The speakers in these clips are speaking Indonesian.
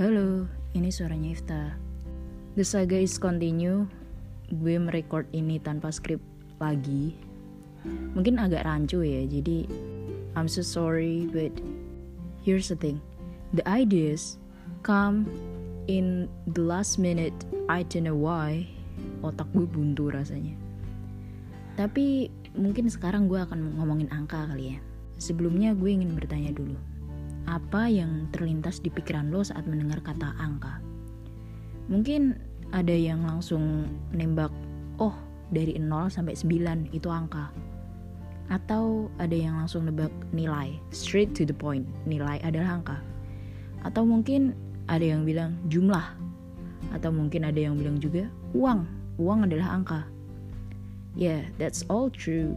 Halo, ini suaranya Ifta. The saga is continue. Gue merecord ini tanpa skrip lagi. Mungkin agak rancu ya, jadi I'm so sorry, but here's the thing. The ideas come in the last minute. I don't know why. Otak gue buntu rasanya. Tapi mungkin sekarang gue akan ngomongin angka kali ya. Sebelumnya gue ingin bertanya dulu apa yang terlintas di pikiran lo saat mendengar kata angka. Mungkin ada yang langsung nembak, oh dari 0 sampai 9 itu angka. Atau ada yang langsung nebak nilai, straight to the point, nilai adalah angka. Atau mungkin ada yang bilang jumlah. Atau mungkin ada yang bilang juga uang, uang adalah angka. Yeah, that's all true.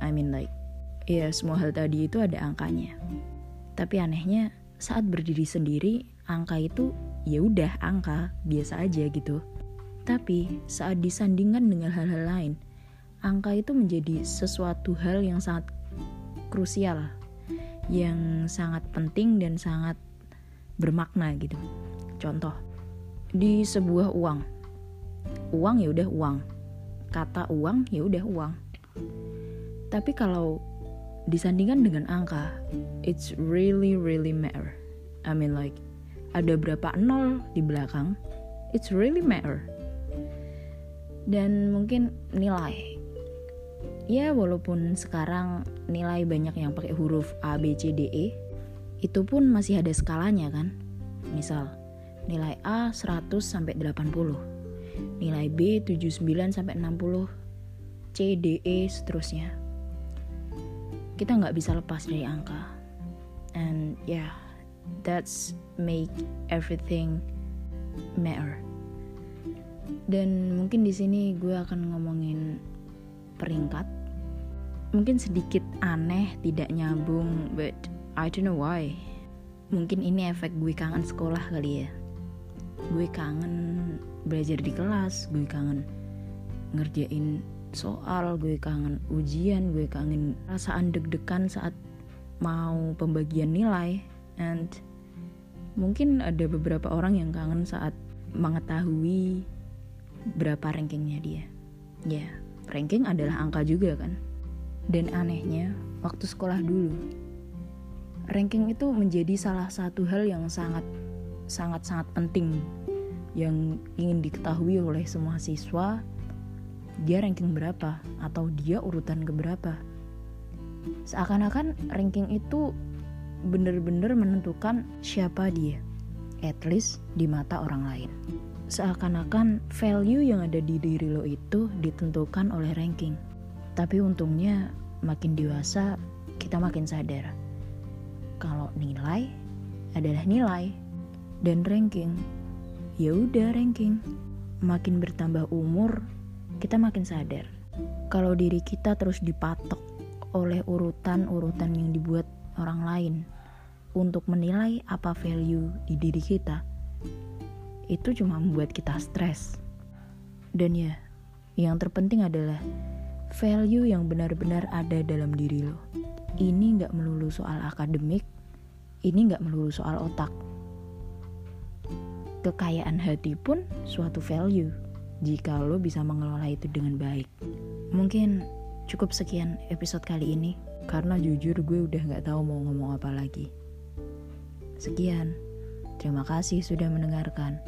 I mean like, ya yeah, semua hal tadi itu ada angkanya. Tapi anehnya saat berdiri sendiri, angka itu ya udah angka biasa aja gitu. Tapi saat disandingkan dengan hal-hal lain, angka itu menjadi sesuatu hal yang sangat krusial, yang sangat penting dan sangat bermakna gitu. Contoh, di sebuah uang, uang ya udah uang, kata uang ya udah uang. Tapi kalau disandingkan dengan angka. It's really really matter. I mean like ada berapa nol di belakang it's really matter. Dan mungkin nilai. Ya walaupun sekarang nilai banyak yang pakai huruf A B C D E itu pun masih ada skalanya kan? Misal nilai A 100 sampai 80 nilai B 79 sampai 60 C D E seterusnya kita nggak bisa lepas dari angka. And yeah that's make everything matter. Dan mungkin di sini gue akan ngomongin peringkat. Mungkin sedikit aneh tidak nyambung but I don't know why. Mungkin ini efek gue kangen sekolah kali ya. Gue kangen belajar di kelas gue kangen ngerjain soal, gue kangen ujian, gue kangen perasaan deg-degan saat mau pembagian nilai and mungkin ada beberapa orang yang kangen saat mengetahui berapa rankingnya dia. Ya, yeah, ranking adalah angka juga kan. Dan anehnya, waktu sekolah dulu, ranking itu menjadi salah satu hal yang sangat sangat sangat penting yang ingin diketahui oleh semua siswa dia ranking berapa atau dia urutan keberapa. Seakan-akan ranking itu benar-benar menentukan siapa dia, at least di mata orang lain. Seakan-akan value yang ada di diri lo itu ditentukan oleh ranking. Tapi untungnya makin dewasa kita makin sadar kalau nilai adalah nilai dan ranking ya udah ranking. Makin bertambah umur, kita makin sadar kalau diri kita terus dipatok oleh urutan-urutan yang dibuat orang lain untuk menilai apa value di diri kita. Itu cuma membuat kita stres. Dan ya, yang terpenting adalah value yang benar-benar ada dalam diri lo. Ini nggak melulu soal akademik, ini nggak melulu soal otak. Kekayaan hati pun suatu value jika lo bisa mengelola itu dengan baik. Mungkin cukup sekian episode kali ini, karena jujur gue udah gak tahu mau ngomong apa lagi. Sekian, terima kasih sudah mendengarkan.